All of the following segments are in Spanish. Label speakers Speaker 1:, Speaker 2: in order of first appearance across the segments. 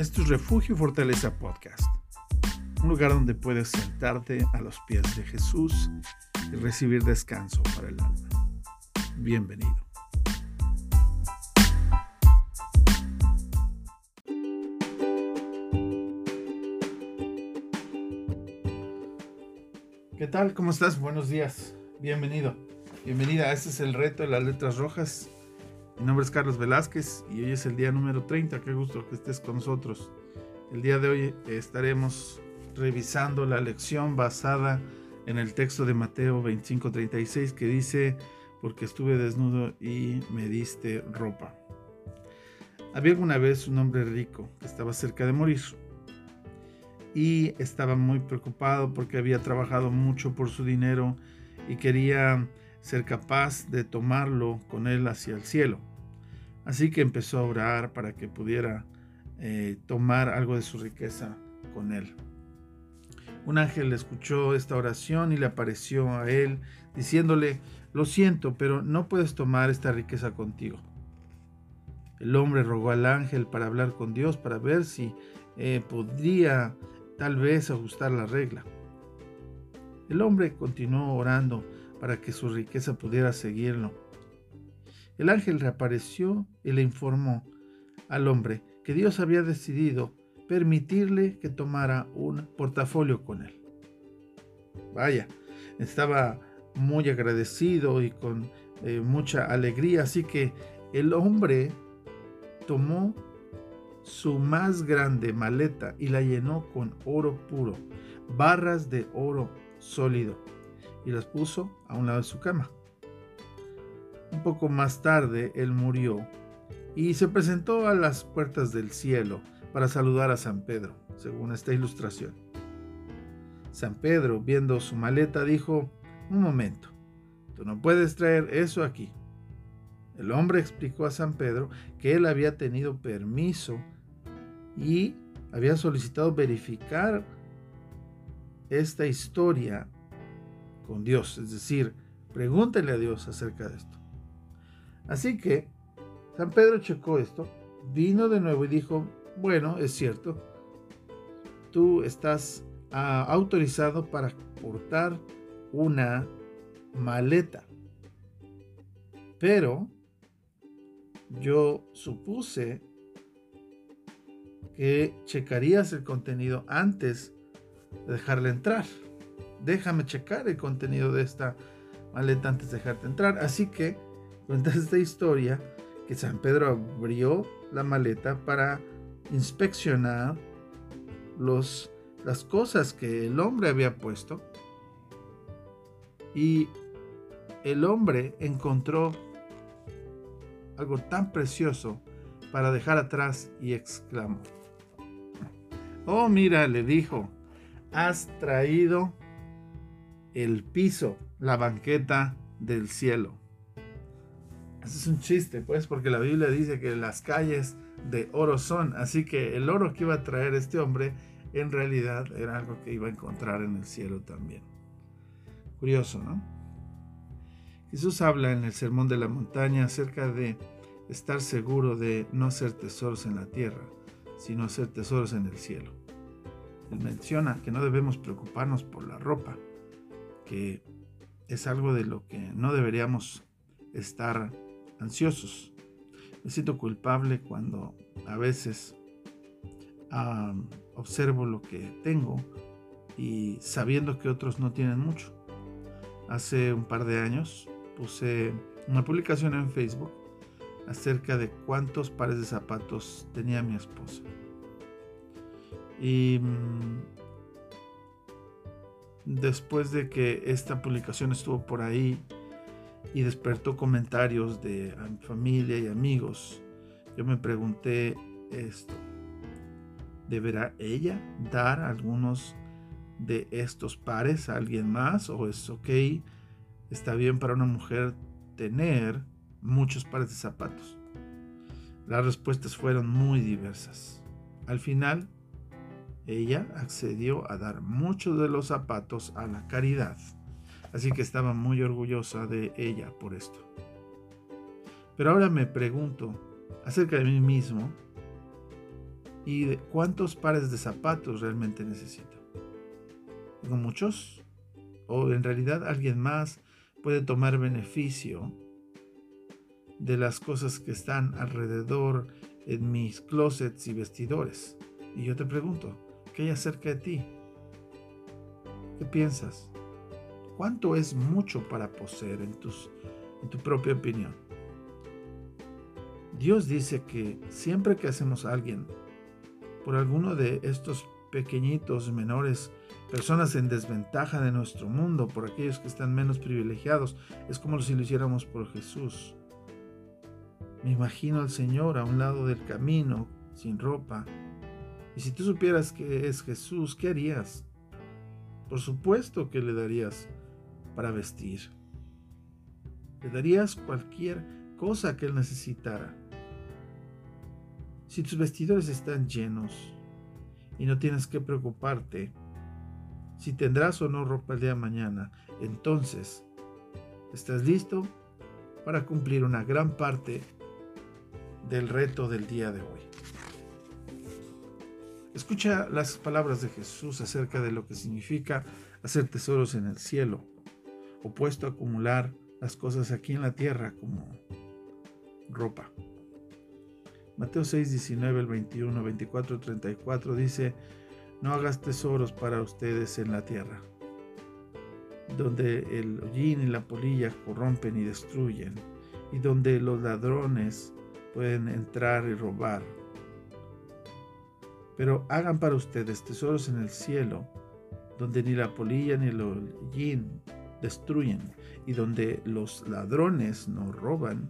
Speaker 1: es refugio y fortaleza podcast. Un lugar donde puedes sentarte a los pies de Jesús y recibir descanso para el alma. Bienvenido. ¿Qué tal? ¿Cómo estás? Buenos días. Bienvenido. Bienvenida. Este es el reto de las letras rojas mi nombre es Carlos Velázquez y hoy es el día número 30. Qué gusto que estés con nosotros. El día de hoy estaremos revisando la lección basada en el texto de Mateo 25:36 que dice, porque estuve desnudo y me diste ropa. Había alguna vez un hombre rico que estaba cerca de morir y estaba muy preocupado porque había trabajado mucho por su dinero y quería ser capaz de tomarlo con él hacia el cielo. Así que empezó a orar para que pudiera eh, tomar algo de su riqueza con él. Un ángel escuchó esta oración y le apareció a él diciéndole, lo siento, pero no puedes tomar esta riqueza contigo. El hombre rogó al ángel para hablar con Dios, para ver si eh, podría tal vez ajustar la regla. El hombre continuó orando para que su riqueza pudiera seguirlo el ángel reapareció y le informó al hombre que Dios había decidido permitirle que tomara un portafolio con él. Vaya, estaba muy agradecido y con eh, mucha alegría, así que el hombre tomó su más grande maleta y la llenó con oro puro, barras de oro sólido, y las puso a un lado de su cama. Un poco más tarde él murió y se presentó a las puertas del cielo para saludar a San Pedro, según esta ilustración. San Pedro, viendo su maleta, dijo, un momento, tú no puedes traer eso aquí. El hombre explicó a San Pedro que él había tenido permiso y había solicitado verificar esta historia con Dios, es decir, pregúntele a Dios acerca de esto. Así que San Pedro checó esto, vino de nuevo y dijo, bueno, es cierto, tú estás ah, autorizado para portar una maleta, pero yo supuse que checarías el contenido antes de dejarle entrar. Déjame checar el contenido de esta maleta antes de dejarte entrar. Así que Cuenta esta historia que San Pedro abrió la maleta para inspeccionar los, las cosas que el hombre había puesto y el hombre encontró algo tan precioso para dejar atrás y exclamó, oh mira, le dijo, has traído el piso, la banqueta del cielo. Eso es un chiste, pues, porque la Biblia dice que las calles de oro son. Así que el oro que iba a traer este hombre en realidad era algo que iba a encontrar en el cielo también. Curioso, ¿no? Jesús habla en el Sermón de la Montaña acerca de estar seguro de no hacer tesoros en la tierra, sino hacer tesoros en el cielo. Él menciona que no debemos preocuparnos por la ropa, que es algo de lo que no deberíamos estar ansiosos. Me siento culpable cuando a veces observo lo que tengo y sabiendo que otros no tienen mucho. Hace un par de años puse una publicación en Facebook acerca de cuántos pares de zapatos tenía mi esposa. Y mm, después de que esta publicación estuvo por ahí y despertó comentarios de familia y amigos. Yo me pregunté esto. ¿Deberá ella dar algunos de estos pares a alguien más? ¿O es ok? ¿Está bien para una mujer tener muchos pares de zapatos? Las respuestas fueron muy diversas. Al final, ella accedió a dar muchos de los zapatos a la caridad. Así que estaba muy orgullosa de ella por esto. Pero ahora me pregunto acerca de mí mismo, ¿Y de cuántos pares de zapatos realmente necesito? ¿Tengo muchos? ¿O en realidad alguien más puede tomar beneficio de las cosas que están alrededor en mis closets y vestidores? Y yo te pregunto, ¿qué hay acerca de ti? ¿Qué piensas? ¿Cuánto es mucho para poseer en, tus, en tu propia opinión? Dios dice que siempre que hacemos a alguien por alguno de estos pequeñitos, menores, personas en desventaja de nuestro mundo, por aquellos que están menos privilegiados, es como si lo hiciéramos por Jesús. Me imagino al Señor a un lado del camino, sin ropa. Y si tú supieras que es Jesús, ¿qué harías? Por supuesto que le darías para vestir. Le darías cualquier cosa que él necesitara. Si tus vestidores están llenos y no tienes que preocuparte si tendrás o no ropa el día de mañana, entonces estás listo para cumplir una gran parte del reto del día de hoy. Escucha las palabras de Jesús acerca de lo que significa hacer tesoros en el cielo, opuesto a acumular las cosas aquí en la tierra como ropa. Mateo 6, 19, el 21, 24, 34 dice, no hagas tesoros para ustedes en la tierra, donde el hollín y la polilla corrompen y destruyen, y donde los ladrones pueden entrar y robar. Pero hagan para ustedes tesoros en el cielo, donde ni la polilla ni el hollín destruyen, y donde los ladrones no roban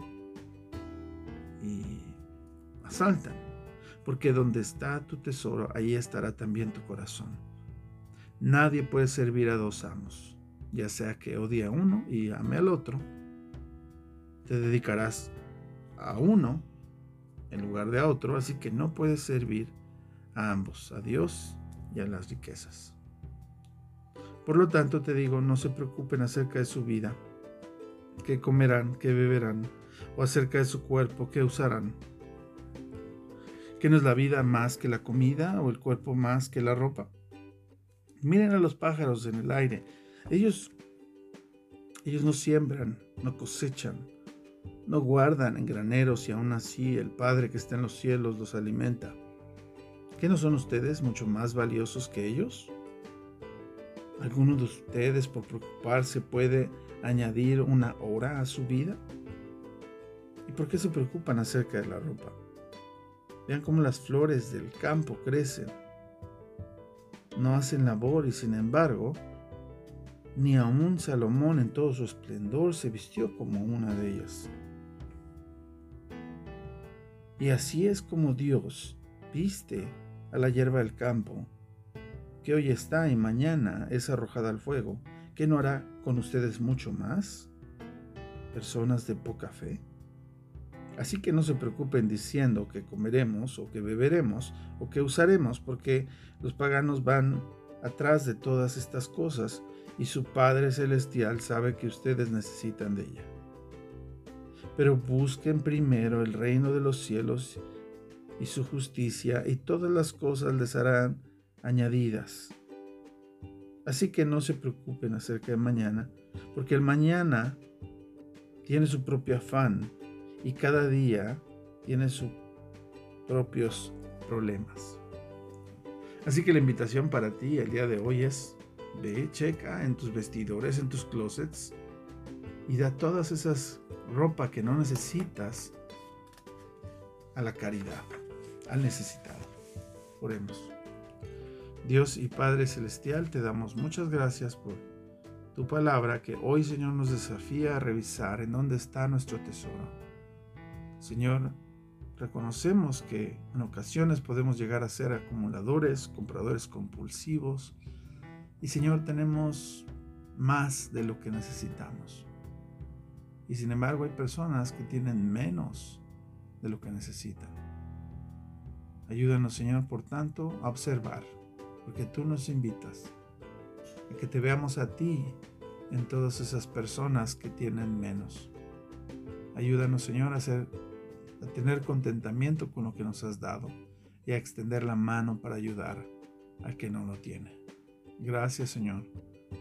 Speaker 1: y asaltan. Porque donde está tu tesoro, ahí estará también tu corazón. Nadie puede servir a dos amos, ya sea que odie a uno y ame al otro. Te dedicarás a uno en lugar de a otro, así que no puedes servir a ambos, a Dios y a las riquezas. Por lo tanto, te digo, no se preocupen acerca de su vida, qué comerán, qué beberán, o acerca de su cuerpo, qué usarán. ¿Que no es la vida más que la comida o el cuerpo más que la ropa? Miren a los pájaros en el aire. Ellos, ellos no siembran, no cosechan, no guardan en graneros y aún así el Padre que está en los cielos los alimenta. ¿Qué no son ustedes mucho más valiosos que ellos? ¿Alguno de ustedes por preocuparse puede añadir una hora a su vida? ¿Y por qué se preocupan acerca de la ropa? Vean cómo las flores del campo crecen. No hacen labor y sin embargo, ni aun Salomón en todo su esplendor se vistió como una de ellas. Y así es como Dios viste a la hierba del campo que hoy está y mañana es arrojada al fuego, ¿qué no hará con ustedes mucho más? Personas de poca fe. Así que no se preocupen diciendo que comeremos o que beberemos o que usaremos, porque los paganos van atrás de todas estas cosas y su Padre Celestial sabe que ustedes necesitan de ella. Pero busquen primero el reino de los cielos y su justicia y todas las cosas les harán añadidas. Así que no se preocupen acerca de mañana, porque el mañana tiene su propio afán y cada día tiene sus propios problemas. Así que la invitación para ti el día de hoy es, ve, checa en tus vestidores, en tus closets y da todas esas ropa que no necesitas a la caridad, al necesitado. Oremos. Dios y Padre Celestial, te damos muchas gracias por tu palabra que hoy, Señor, nos desafía a revisar en dónde está nuestro tesoro. Señor, reconocemos que en ocasiones podemos llegar a ser acumuladores, compradores compulsivos y, Señor, tenemos más de lo que necesitamos. Y sin embargo hay personas que tienen menos de lo que necesitan. Ayúdanos, Señor, por tanto, a observar porque tú nos invitas a que te veamos a ti en todas esas personas que tienen menos. Ayúdanos, Señor, a, hacer, a tener contentamiento con lo que nos has dado y a extender la mano para ayudar al que no lo tiene. Gracias Señor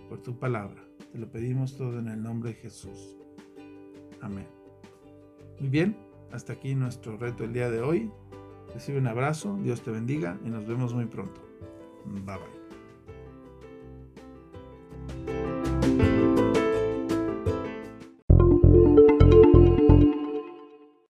Speaker 1: por tu palabra. Te lo pedimos todo en el nombre de Jesús. Amén. Muy bien, hasta aquí nuestro reto el día de hoy. Recibe un abrazo, Dios te bendiga y nos vemos muy pronto. Bye bye.